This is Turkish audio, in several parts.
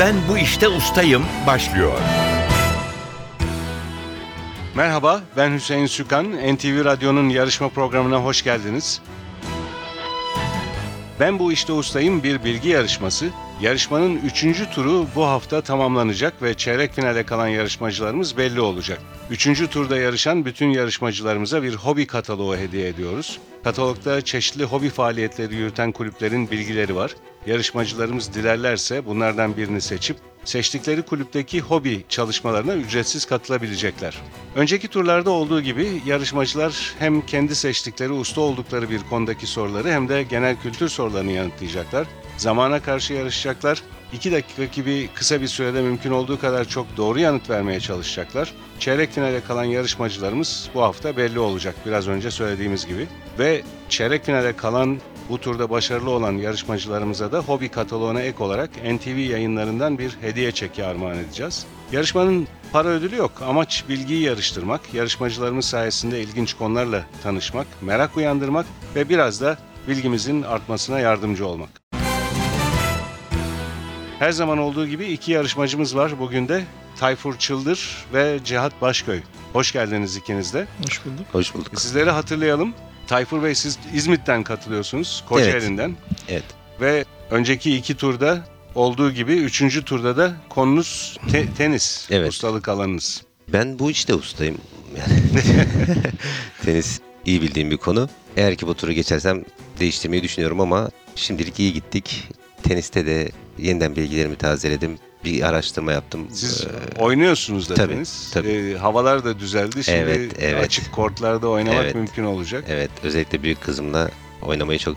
Ben bu işte ustayım başlıyor. Merhaba, ben Hüseyin Sükan. NTV Radyo'nun yarışma programına hoş geldiniz. Ben bu işte ustayım bir bilgi yarışması. Yarışmanın üçüncü turu bu hafta tamamlanacak ve çeyrek finale kalan yarışmacılarımız belli olacak. Üçüncü turda yarışan bütün yarışmacılarımıza bir hobi kataloğu hediye ediyoruz. Katalogda çeşitli hobi faaliyetleri yürüten kulüplerin bilgileri var. Yarışmacılarımız dilerlerse bunlardan birini seçip seçtikleri kulüpteki hobi çalışmalarına ücretsiz katılabilecekler. Önceki turlarda olduğu gibi yarışmacılar hem kendi seçtikleri usta oldukları bir konudaki soruları hem de genel kültür sorularını yanıtlayacaklar. Zamana karşı yarışacaklar. 2 dakika gibi kısa bir sürede mümkün olduğu kadar çok doğru yanıt vermeye çalışacaklar. Çeyrek finale kalan yarışmacılarımız bu hafta belli olacak biraz önce söylediğimiz gibi. Ve çeyrek finale kalan bu turda başarılı olan yarışmacılarımıza da hobi kataloğuna ek olarak NTV yayınlarından bir hediye çeki armağan edeceğiz. Yarışmanın para ödülü yok. Amaç bilgiyi yarıştırmak, yarışmacılarımız sayesinde ilginç konularla tanışmak, merak uyandırmak ve biraz da bilgimizin artmasına yardımcı olmak. Her zaman olduğu gibi iki yarışmacımız var bugün de. Tayfur Çıldır ve Cihat Başköy. Hoş geldiniz ikiniz de. Hoş bulduk. Hoş bulduk. Sizleri hatırlayalım. Tayfur Bey siz İzmit'ten katılıyorsunuz. Kocaeli'nden. Evet. Ve önceki iki turda olduğu gibi üçüncü turda da konunuz te- tenis. Evet. Ustalık alanınız. Ben bu işte ustayım. Yani tenis iyi bildiğim bir konu. Eğer ki bu turu geçersem değiştirmeyi düşünüyorum ama şimdilik iyi gittik. Teniste de yeniden bilgilerimi tazeledim. Bir araştırma yaptım. Siz Ee, oynuyorsunuz da tabii, tabii. Ee, havalar da düzeldi. Şimdi Evet, evet. açık kortlarda oynamak Evet. mümkün olacak. evet, özellikle büyük kızımla oynamayı çok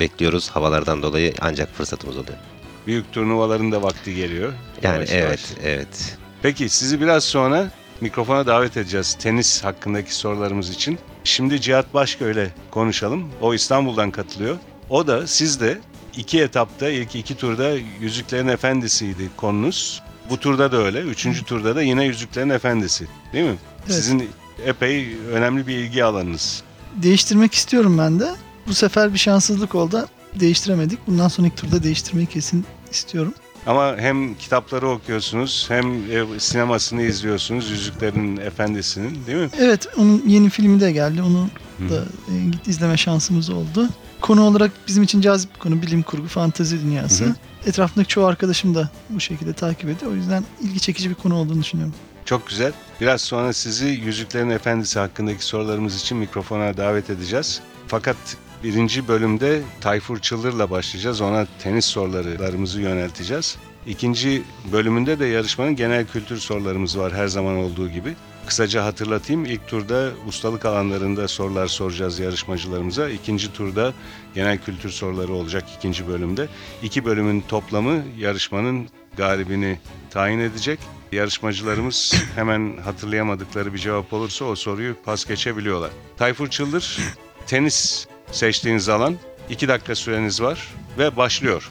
bekliyoruz. Havalardan dolayı ancak fırsatımız oluyor. Büyük turnuvaların da vakti geliyor. Yani Yavaş evet, yavaş. evet. Peki sizi biraz sonra mikrofona davet edeceğiz tenis hakkındaki sorularımız için. Şimdi Cihat Başköy'le konuşalım. O İstanbul'dan katılıyor. O da siz de iki etapta ilk iki turda Yüzüklerin Efendisi'ydi konunuz. Bu turda da öyle. Üçüncü turda da yine Yüzüklerin Efendisi. Değil mi? Evet. Sizin epey önemli bir ilgi alanınız. Değiştirmek istiyorum ben de. Bu sefer bir şanssızlık oldu. Değiştiremedik. Bundan sonraki turda değiştirmeyi kesin istiyorum. Ama hem kitapları okuyorsunuz hem e, sinemasını izliyorsunuz Yüzüklerin Efendisi'nin değil mi? Evet, onun yeni filmi de geldi. Onu da e, git izleme şansımız oldu. Konu olarak bizim için cazip bir konu. Bilim kurgu, fantezi dünyası. Hı hı. Etrafındaki çoğu arkadaşım da bu şekilde takip ediyor. O yüzden ilgi çekici bir konu olduğunu düşünüyorum. Çok güzel. Biraz sonra sizi Yüzüklerin Efendisi hakkındaki sorularımız için mikrofona davet edeceğiz. Fakat birinci bölümde Tayfur Çıldır'la başlayacağız. Ona tenis sorularımızı yönelteceğiz. İkinci bölümünde de yarışmanın genel kültür sorularımız var her zaman olduğu gibi. Kısaca hatırlatayım. İlk turda ustalık alanlarında sorular soracağız yarışmacılarımıza. İkinci turda genel kültür soruları olacak ikinci bölümde. İki bölümün toplamı yarışmanın galibini tayin edecek. Yarışmacılarımız hemen hatırlayamadıkları bir cevap olursa o soruyu pas geçebiliyorlar. Tayfur Çıldır, tenis seçtiğiniz alan. 2 dakika süreniz var ve başlıyor.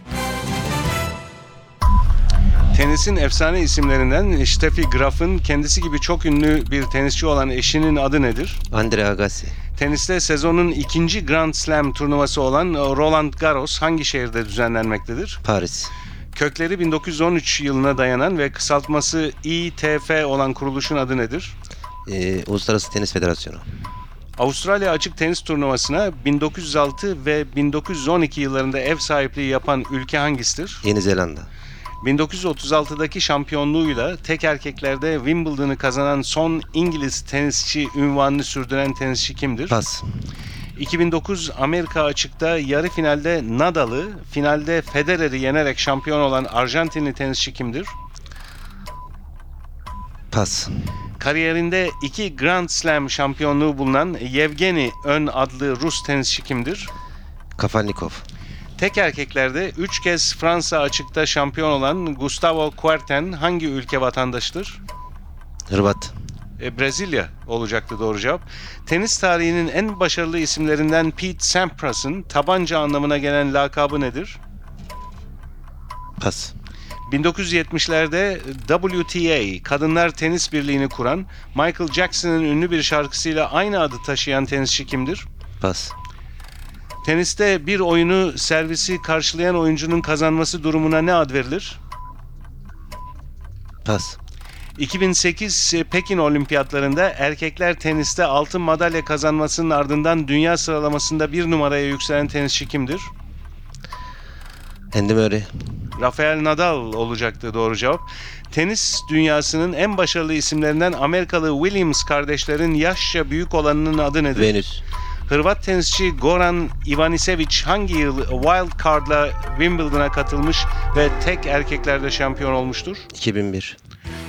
Tenisin efsane isimlerinden Steffi Graf'ın kendisi gibi çok ünlü bir tenisçi olan eşinin adı nedir? Andre Agassi, Teniste sezonun ikinci Grand Slam turnuvası olan Roland Garros hangi şehirde düzenlenmektedir? Paris, Kökleri 1913 yılına dayanan ve kısaltması ITF olan kuruluşun adı nedir? e, Uluslararası Tenis Federasyonu, Avustralya Açık Tenis Turnuvası'na 1906 ve 1912 yıllarında ev sahipliği yapan ülke hangisidir? Yeni Zelanda, 1936'daki şampiyonluğuyla tek erkeklerde Wimbledon'ı kazanan son İngiliz tenisçi ünvanını sürdüren tenisçi kimdir? Pas, 2009 Amerika Açık'ta yarı finalde Nadal'ı, finalde Federer'i yenerek şampiyon olan Arjantinli tenisçi kimdir? Pas, Kariyerinde iki Grand Slam şampiyonluğu bulunan Yevgeni Ön adlı Rus tenisçi kimdir? Kafalnikov, Tek erkeklerde 3 kez Fransa açıkta şampiyon olan Gustavo Kuerten hangi ülke vatandaşıdır? Hırvat, E, Brezilya olacaktı doğru cevap. Tenis tarihinin en başarılı isimlerinden Pete Sampras'ın tabanca anlamına gelen lakabı nedir? Pas, 1970'lerde WTA, Kadınlar Tenis Birliği'ni kuran, Michael Jackson'ın ünlü bir şarkısıyla aynı adı taşıyan tenisçi kimdir? Pas, Teniste bir oyunu servisi karşılayan oyuncunun kazanması durumuna ne ad verilir? Pas. 2008 Pekin Olimpiyatlarında erkekler teniste altın madalya kazanmasının ardından dünya sıralamasında bir numaraya yükselen tenisçi kimdir? Andy Murray. Rafael Nadal olacaktı doğru cevap. Tenis dünyasının en başarılı isimlerinden Amerikalı Williams kardeşlerin yaşça büyük olanının adı nedir? Venüs. Hırvat tenisçi Goran Ivanisevic hangi yıl Wild Card'la Wimbledon'a katılmış ve tek erkeklerde şampiyon olmuştur? 2001.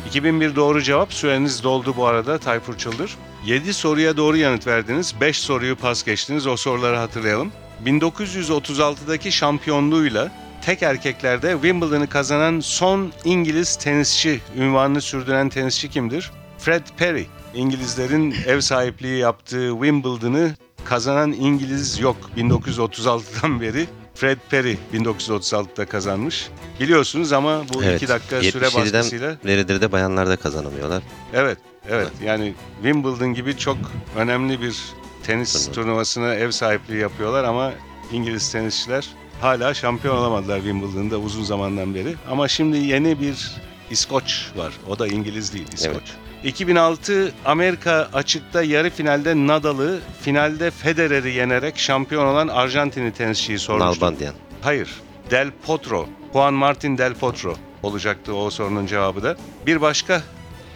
2001 doğru cevap. Süreniz doldu bu arada Tayfur Çıldır. 7 soruya doğru yanıt verdiniz. 5 soruyu pas geçtiniz. O soruları hatırlayalım. 1936'daki şampiyonluğuyla tek erkeklerde Wimbledon'ı kazanan son İngiliz tenisçi, ünvanını sürdüren tenisçi kimdir? Fred Perry. İngilizlerin ev sahipliği yaptığı Wimbledon'ı kazanan İngiliz yok 1936'dan beri. Fred Perry 1936'da kazanmış. Biliyorsunuz ama bu Evet. 2 dakika süre 77'den baskısıyla beridir de bayanlar da kazanamıyorlar. Evet, evet. Yani Wimbledon gibi çok önemli bir tenis Tabii. turnuvasına ev sahipliği yapıyorlar ama İngiliz tenisçiler hala şampiyon olamadılar Wimbledon'da uzun zamandan beri. Ama şimdi yeni bir İskoç var. O da İngiliz değil, İskoç. Evet. 2006 Amerika açıkta yarı finalde Nadal'ı, finalde Federer'i yenerek şampiyon olan Arjantinli tenisçiyi sormuştum. Nalbandian. Hayır. Del Potro. Juan Martin Del Potro olacaktı o sorunun cevabı da. Bir başka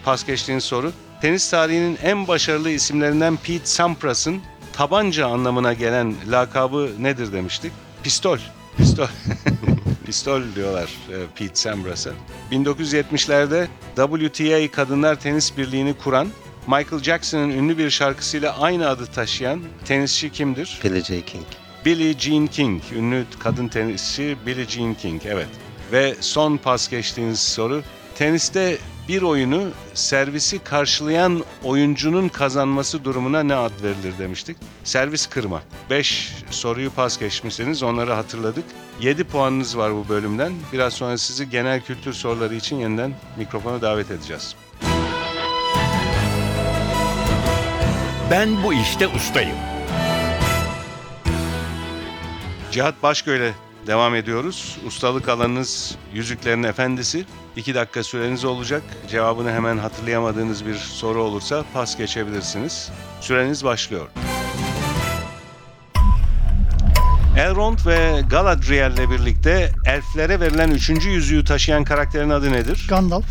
pas geçtiğiniz soru. Tenis tarihinin en başarılı isimlerinden Pete Sampras'ın tabanca anlamına gelen lakabı nedir demiştik? Pistol. Pistol. Pistol diyorlar e, Pete Sampras'a. 1970'lerde WTA Kadınlar Tenis Birliği'ni kuran Michael Jackson'ın ünlü bir şarkısıyla aynı adı taşıyan tenisçi kimdir? Billie J. King. Billie Jean King, ünlü kadın tenisçi Billie Jean King, evet. Ve son pas geçtiğiniz soru, teniste bir oyunu servisi karşılayan oyuncunun kazanması durumuna ne ad verilir demiştik. Servis kırma. 5 soruyu pas geçmişsiniz, onları hatırladık. 7 puanınız var bu bölümden. Biraz sonra sizi genel kültür soruları için yeniden mikrofona davet edeceğiz. Ben bu işte ustayım. Cihat Başgöl'e devam ediyoruz. Ustalık alanınız Yüzüklerin Efendisi. 2 dakika süreniz olacak. Cevabını hemen hatırlayamadığınız bir soru olursa pas geçebilirsiniz. Süreniz başlıyor. Elrond ve Galadriel ile birlikte elflere verilen üçüncü yüzüğü taşıyan karakterin adı nedir? Gandalf.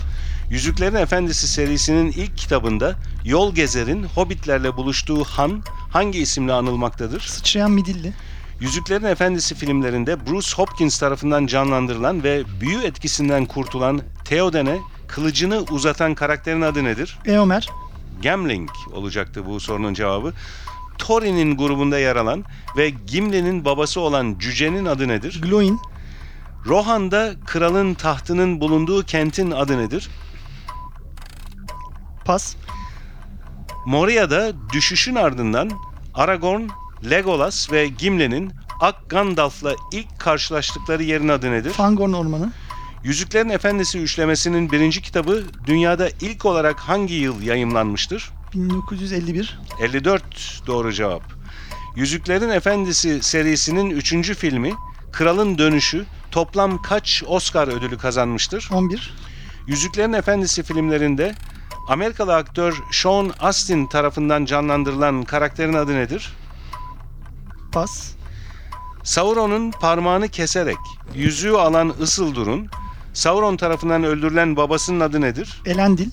Yüzüklerin Efendisi serisinin ilk kitabında Yol Gezer'in Hobbitlerle buluştuğu han hangi isimle anılmaktadır? Sıçrayan midilli. Yüzüklerin Efendisi filmlerinde Bruce Hopkins tarafından canlandırılan ve büyü etkisinden kurtulan Theoden'e kılıcını uzatan karakterin adı nedir? Eomer. Gamling olacaktı bu sorunun cevabı. Thorin'in grubunda yer alan ve Gimli'nin babası olan cücenin adı nedir? Gloin. Rohan'da kralın tahtının bulunduğu kentin adı nedir? Pas. Moria'da düşüşün ardından Aragorn, Legolas ve Gimli'nin Ak Gandalf'la ilk karşılaştıkları yerin adı nedir? Fangorn Ormanı. Yüzüklerin Efendisi üçlemesinin birinci kitabı dünyada ilk olarak hangi yıl yayımlanmıştır? 1951. 54 doğru cevap. Yüzüklerin Efendisi serisinin üçüncü filmi Kralın Dönüşü toplam kaç Oscar ödülü kazanmıştır? 11. Yüzüklerin Efendisi filmlerinde Amerikalı aktör Sean Astin tarafından canlandırılan karakterin adı nedir? Pas. Sauron'un parmağını keserek yüzüğü alan Isildur'un Sauron tarafından öldürülen babasının adı nedir? Elendil.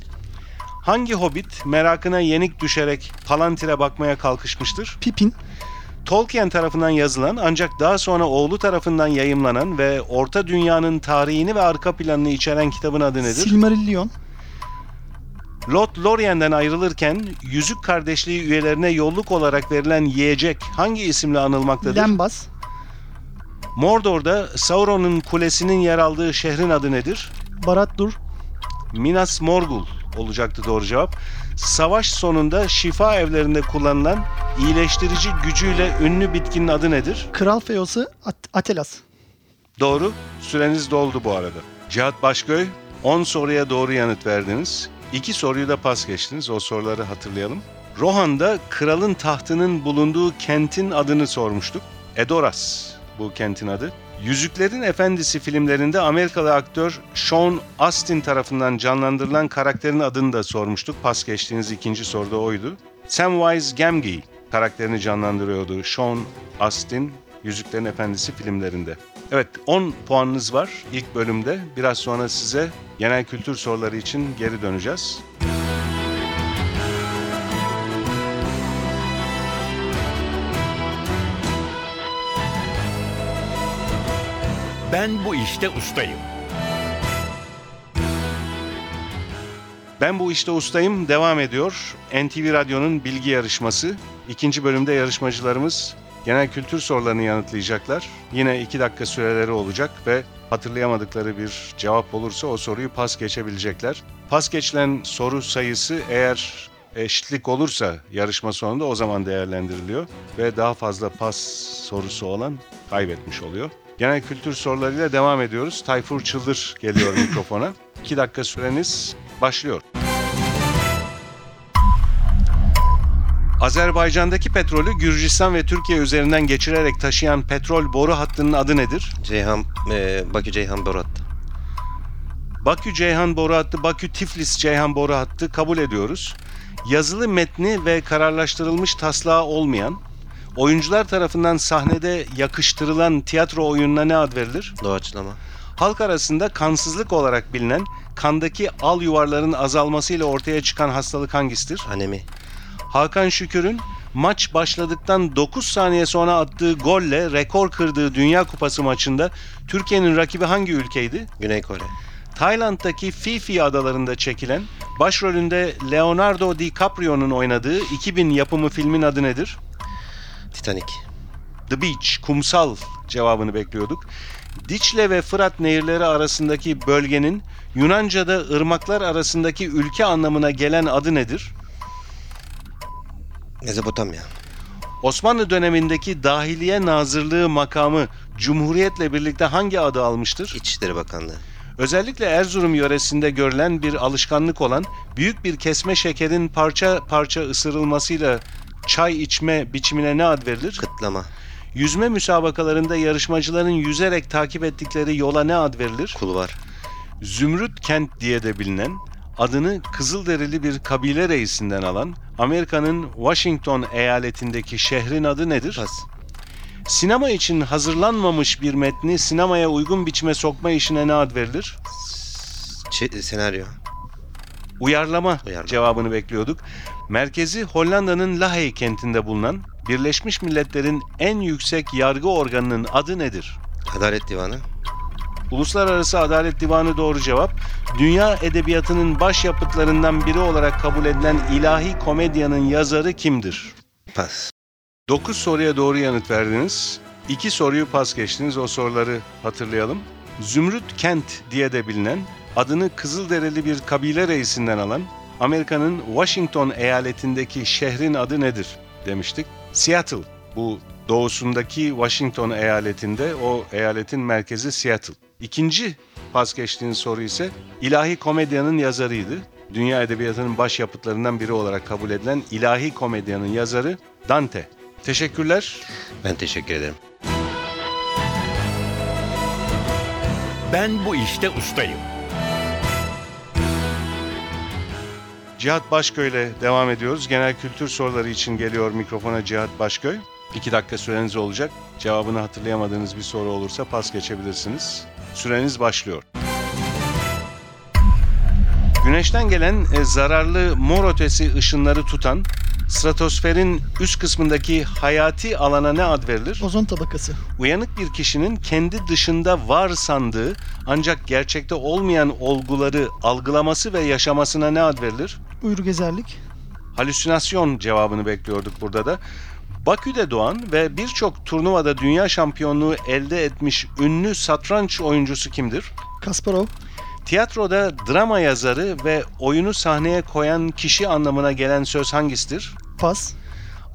Hangi hobbit merakına yenik düşerek Palantir'e bakmaya kalkışmıştır? Pippin. Tolkien tarafından yazılan ancak daha sonra oğlu tarafından yayımlanan ve Orta Dünya'nın tarihini ve arka planını içeren kitabın adı nedir? Silmarillion. Lord Lorien'den ayrılırken Yüzük Kardeşliği üyelerine yolluk olarak verilen yiyecek hangi isimle anılmaktadır? Lembas. Mordor'da Sauron'un kulesinin yer aldığı şehrin adı nedir? Barad-dûr. Minas Morgul olacaktı doğru cevap. Savaş sonunda şifa evlerinde kullanılan iyileştirici gücüyle ünlü bitkinin adı nedir? Kral Feos'u At- Atelas. Doğru. Süreniz doldu bu arada. Cihat Başköy 10 soruya doğru yanıt verdiniz. 2 soruyu da pas geçtiniz. O soruları hatırlayalım. Rohan'da kralın tahtının bulunduğu kentin adını sormuştuk. Edoras bu kentin adı. Yüzüklerin Efendisi filmlerinde Amerikalı aktör Sean Astin tarafından canlandırılan karakterin adını da sormuştuk. Pas geçtiğiniz ikinci soruda oydu. Samwise Gamgee karakterini canlandırıyordu Sean Astin Yüzüklerin Efendisi filmlerinde. Evet 10 puanınız var ilk bölümde. Biraz sonra size genel kültür soruları için geri döneceğiz. Ben bu işte ustayım. Ben bu işte ustayım devam ediyor. NTV Radyo'nun bilgi yarışması. İkinci bölümde yarışmacılarımız genel kültür sorularını yanıtlayacaklar. Yine iki dakika süreleri olacak ve hatırlayamadıkları bir cevap olursa o soruyu pas geçebilecekler. Pas geçilen soru sayısı eğer eşitlik olursa yarışma sonunda o zaman değerlendiriliyor ve daha fazla pas sorusu olan kaybetmiş oluyor. Genel kültür sorularıyla devam ediyoruz. Tayfur Çıldır geliyor mikrofona. İki dakika süreniz başlıyor. Azerbaycan'daki petrolü Gürcistan ve Türkiye üzerinden geçirerek taşıyan petrol boru hattının adı nedir? Ceyhan, e, Bakü Ceyhan Boru hattı. Bakü Ceyhan boru hattı, Bakü Tiflis Ceyhan boru hattı kabul ediyoruz. Yazılı metni ve kararlaştırılmış taslağı olmayan, oyuncular tarafından sahnede yakıştırılan tiyatro oyununa ne ad verilir? Doğaçlama. Halk arasında kansızlık olarak bilinen kandaki al yuvarların azalmasıyla ortaya çıkan hastalık hangisidir? Anemi. Hakan Şükür'ün maç başladıktan 9 saniye sonra attığı golle rekor kırdığı Dünya Kupası maçında Türkiye'nin rakibi hangi ülkeydi? Güney Kore. Tayland'daki Phi adalarında çekilen başrolünde Leonardo DiCaprio'nun oynadığı 2000 yapımı filmin adı nedir? Titanic. The Beach, kumsal cevabını bekliyorduk. Diçle ve Fırat nehirleri arasındaki bölgenin Yunanca'da ırmaklar arasındaki ülke anlamına gelen adı nedir? Mezopotamya. Osmanlı dönemindeki Dahiliye Nazırlığı makamı Cumhuriyet'le birlikte hangi adı almıştır? İçişleri Bakanlığı. Özellikle Erzurum yöresinde görülen bir alışkanlık olan büyük bir kesme şekerin parça parça ısırılmasıyla çay içme biçimine ne ad verilir? Kıtlama. Yüzme müsabakalarında yarışmacıların yüzerek takip ettikleri yola ne ad verilir? Kulvar. Zümrüt Kent diye de bilinen, adını Kızılderili bir kabile reisinden alan Amerika'nın Washington eyaletindeki şehrin adı nedir? Pas. Sinema için hazırlanmamış bir metni sinemaya uygun biçime sokma işine ne ad verilir? Ç- senaryo. Uyarlama, Uyarlama. cevabını bekliyorduk. Merkezi Hollanda'nın Lahey kentinde bulunan Birleşmiş Milletler'in en yüksek yargı organının adı nedir? Adalet Divanı. Uluslararası Adalet Divanı doğru cevap. Dünya edebiyatının başyapıtlarından biri olarak kabul edilen ilahi komedyanın yazarı kimdir? Pas. 9 soruya doğru yanıt verdiniz. 2 soruyu pas geçtiniz. O soruları hatırlayalım. Zümrüt Kent diye de bilinen, adını Kızılderili bir kabile reisinden alan Amerika'nın Washington eyaletindeki şehrin adı nedir demiştik. Seattle. Bu doğusundaki Washington eyaletinde o eyaletin merkezi Seattle. İkinci pas geçtiğiniz soru ise ilahi komedyanın yazarıydı. Dünya edebiyatının başyapıtlarından biri olarak kabul edilen ilahi komedyanın yazarı Dante. Teşekkürler. Ben teşekkür ederim. Ben bu işte ustayım. Cihat Başköy ile devam ediyoruz. Genel kültür soruları için geliyor mikrofona Cihat Başköy. İki dakika süreniz olacak. Cevabını hatırlayamadığınız bir soru olursa pas geçebilirsiniz. Süreniz başlıyor. Güneşten gelen e, zararlı mor ötesi ışınları tutan stratosferin üst kısmındaki hayati alana ne ad verilir? Ozon tabakası. Uyanık bir kişinin kendi dışında var sandığı ancak gerçekte olmayan olguları algılaması ve yaşamasına ne ad verilir? Uyur gezerlik. halüsinasyon cevabını bekliyorduk burada da. Bakü'de doğan ve birçok turnuvada dünya şampiyonluğu elde etmiş ünlü satranç oyuncusu kimdir? Kasparov. Tiyatroda drama yazarı ve oyunu sahneye koyan kişi anlamına gelen söz hangisidir? Pas.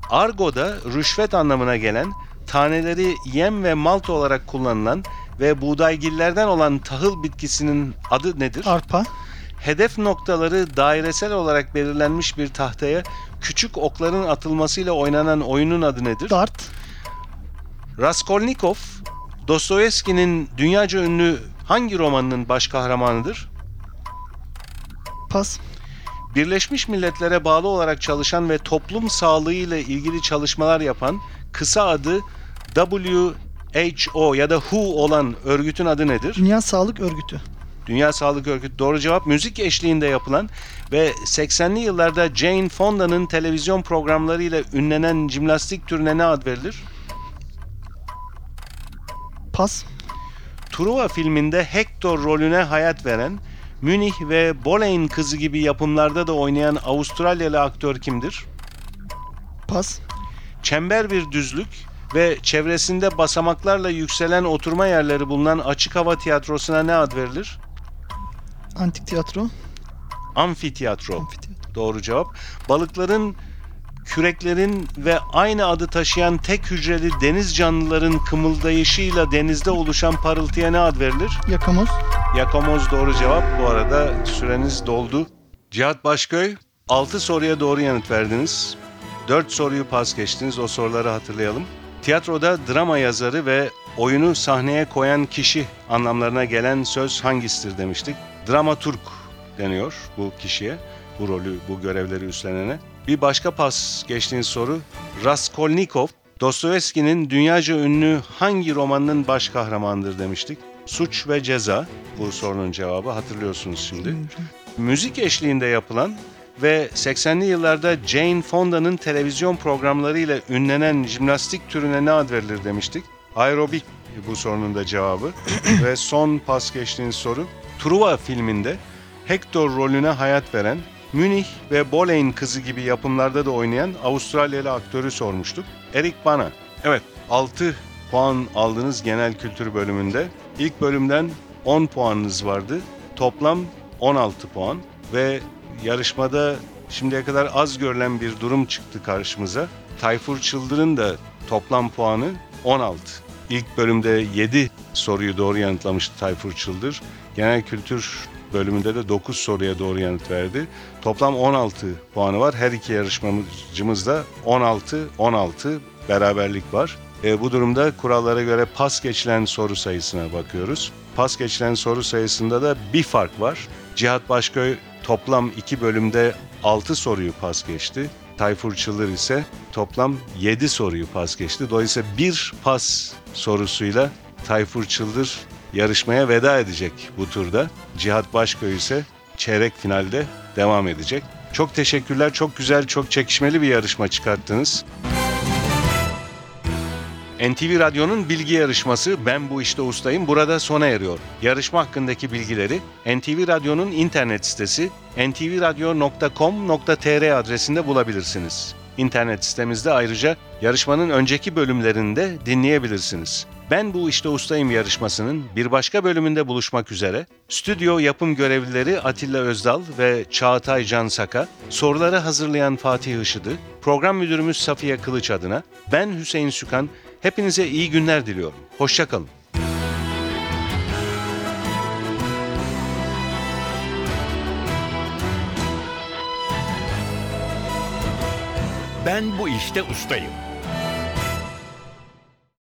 Argo'da rüşvet anlamına gelen, taneleri yem ve malt olarak kullanılan ve buğdaygillerden olan tahıl bitkisinin adı nedir? Arpa. Hedef noktaları dairesel olarak belirlenmiş bir tahtaya küçük okların atılmasıyla oynanan oyunun adı nedir? Dart. Raskolnikov Dostoyevski'nin dünyaca ünlü hangi romanının baş kahramanıdır? Pas. Birleşmiş Milletler'e bağlı olarak çalışan ve toplum sağlığı ile ilgili çalışmalar yapan kısa adı WHO ya da WHO olan örgütün adı nedir? Dünya Sağlık Örgütü. Dünya Sağlık Örgütü doğru cevap müzik eşliğinde yapılan ve 80'li yıllarda Jane Fonda'nın televizyon programlarıyla ünlenen jimnastik türüne ne ad verilir? Pas. Truva filminde Hector rolüne hayat veren, Münih ve Boleyn kızı gibi yapımlarda da oynayan Avustralyalı aktör kimdir? Pas. Çember bir düzlük ve çevresinde basamaklarla yükselen oturma yerleri bulunan açık hava tiyatrosuna ne ad verilir? Antik tiyatro. Amfiteyatro. Amfiteyatro. Doğru cevap. Balıkların, küreklerin ve aynı adı taşıyan tek hücreli deniz canlıların kımıldayışıyla denizde oluşan parıltıya ne ad verilir? Yakamoz. Yakamoz doğru cevap. Bu arada süreniz doldu. Cihat Başköy 6 soruya doğru yanıt verdiniz. 4 soruyu pas geçtiniz. O soruları hatırlayalım. Tiyatroda drama yazarı ve oyunu sahneye koyan kişi anlamlarına gelen söz hangisidir demiştik. Dramaturg deniyor bu kişiye. Bu rolü, bu görevleri üstlenene. Bir başka pas geçtiğiniz soru. Raskolnikov, Dostoyevski'nin dünyaca ünlü hangi romanının baş kahramanıdır demiştik. Suç ve Ceza bu sorunun cevabı hatırlıyorsunuz şimdi. Müzik eşliğinde yapılan ve 80'li yıllarda Jane Fonda'nın televizyon programlarıyla ünlenen jimnastik türüne ne ad verilir demiştik. Aerobik bu sorunun da cevabı. ve son pas geçtiğiniz soru. Truva filminde Hector rolüne hayat veren, Münih ve Boleyn kızı gibi yapımlarda da oynayan Avustralyalı aktörü sormuştuk. Eric Bana. Evet 6 puan aldınız genel kültür bölümünde. İlk bölümden 10 puanınız vardı. Toplam 16 puan ve yarışmada şimdiye kadar az görülen bir durum çıktı karşımıza. Tayfur Çıldır'ın da toplam puanı 16. İlk bölümde 7 soruyu doğru yanıtlamıştı Tayfur Çıldır. Genel kültür bölümünde de 9 soruya doğru yanıt verdi. Toplam 16 puanı var. Her iki yarışmacımız da 16-16 beraberlik var. E, bu durumda kurallara göre pas geçilen soru sayısına bakıyoruz. Pas geçilen soru sayısında da bir fark var. Cihat Başköy toplam iki bölümde 6 soruyu pas geçti. Tayfur Çılır ise toplam 7 soruyu pas geçti. Dolayısıyla bir pas sorusuyla Tayfur Çıldır yarışmaya veda edecek bu turda. Cihat Başköy ise çeyrek finalde devam edecek. Çok teşekkürler. Çok güzel, çok çekişmeli bir yarışma çıkarttınız. NTV Radyo'nun bilgi yarışması Ben Bu İşte Ustayım burada sona eriyor. Yarışma hakkındaki bilgileri NTV Radyo'nun internet sitesi ntvradio.com.tr adresinde bulabilirsiniz. İnternet sitemizde ayrıca yarışmanın önceki bölümlerini de dinleyebilirsiniz. Ben Bu İşte Ustayım yarışmasının bir başka bölümünde buluşmak üzere stüdyo yapım görevlileri Atilla Özdal ve Çağatay Cansaka, soruları hazırlayan Fatih Işıdı, program müdürümüz Safiye Kılıç adına ben Hüseyin Sükan hepinize iyi günler diliyorum. Hoşçakalın. Ben bu işte ustayım.